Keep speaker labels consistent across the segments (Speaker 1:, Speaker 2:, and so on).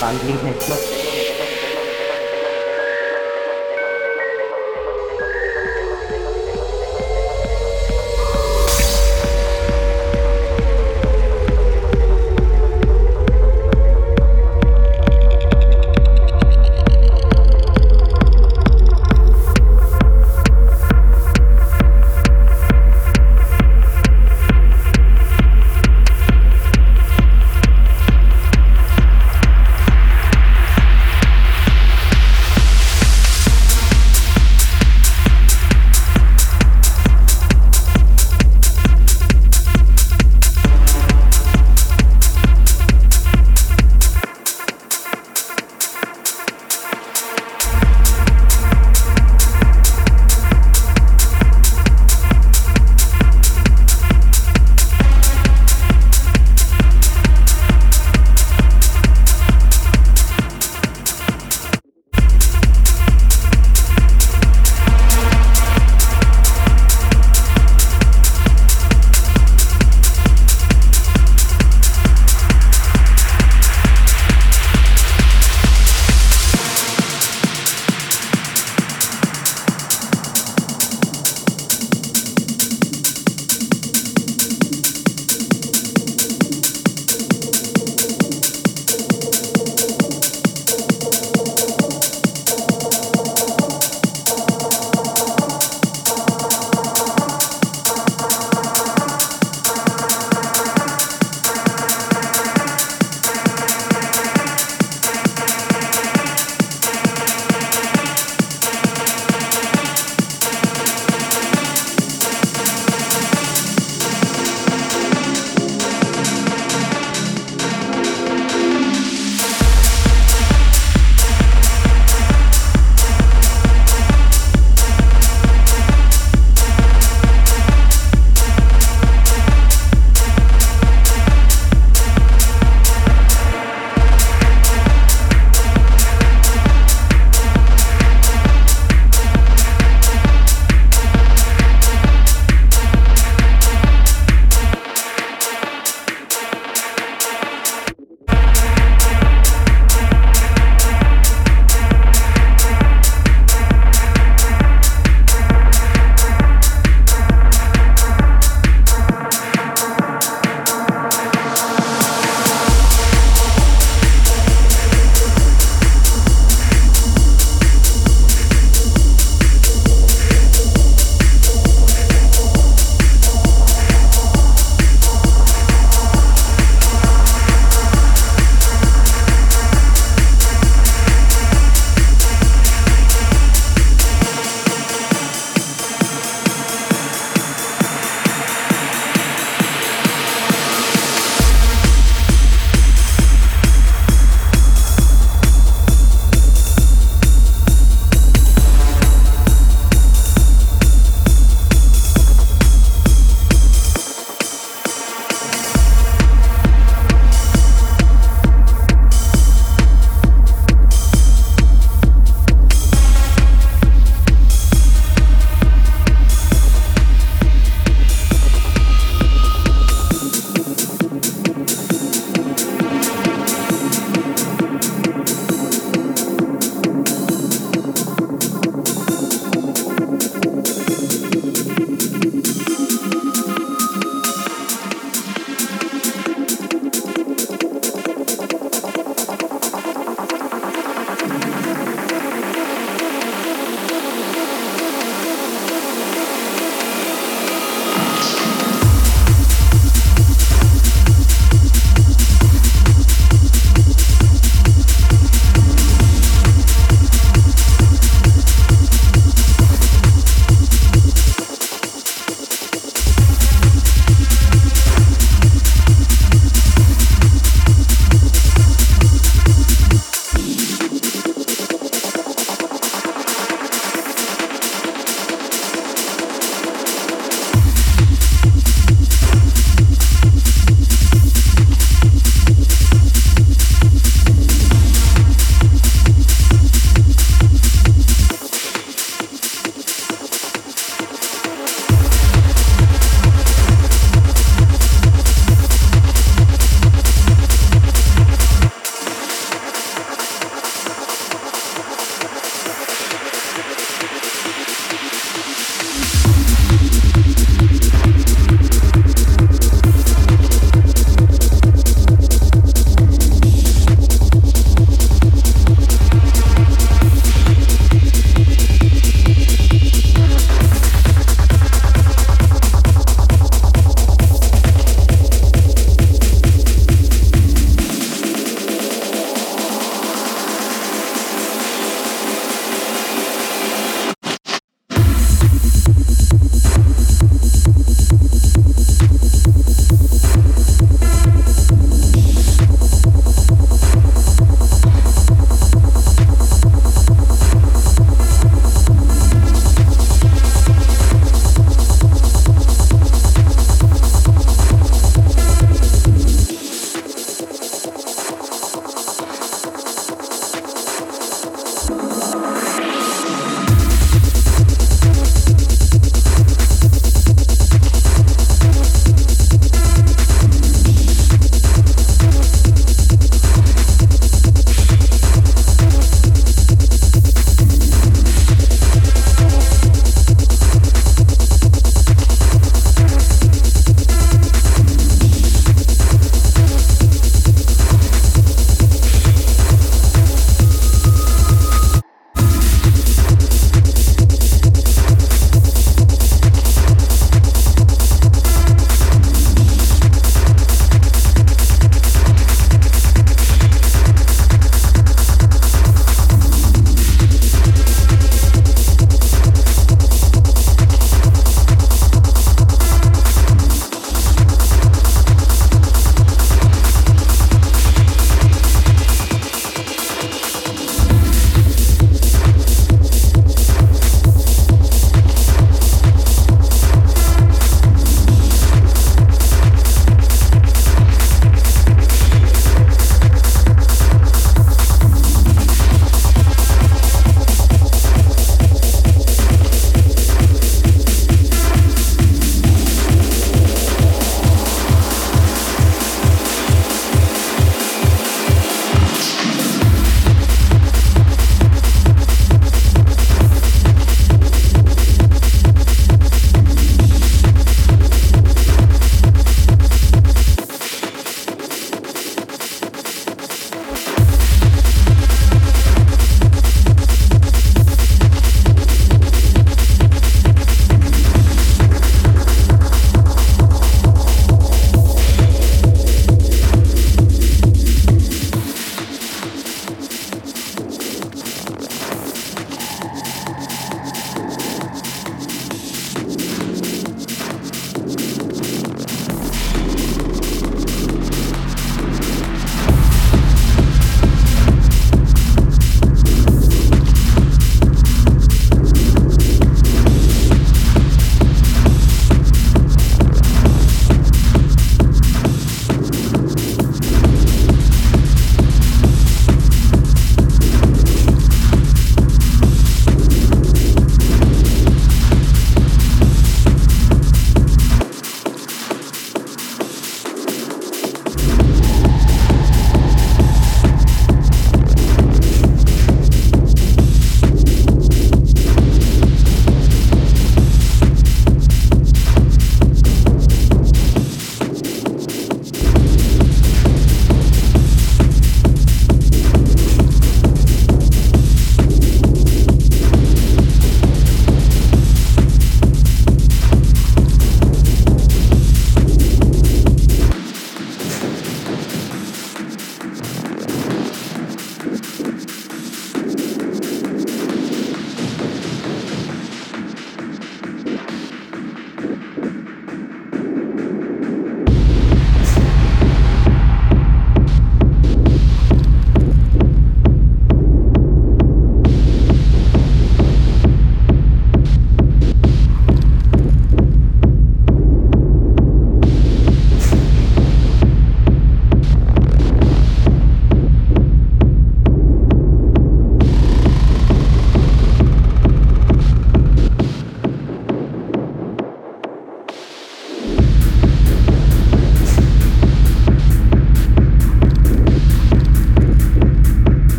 Speaker 1: 难听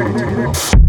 Speaker 2: hurt.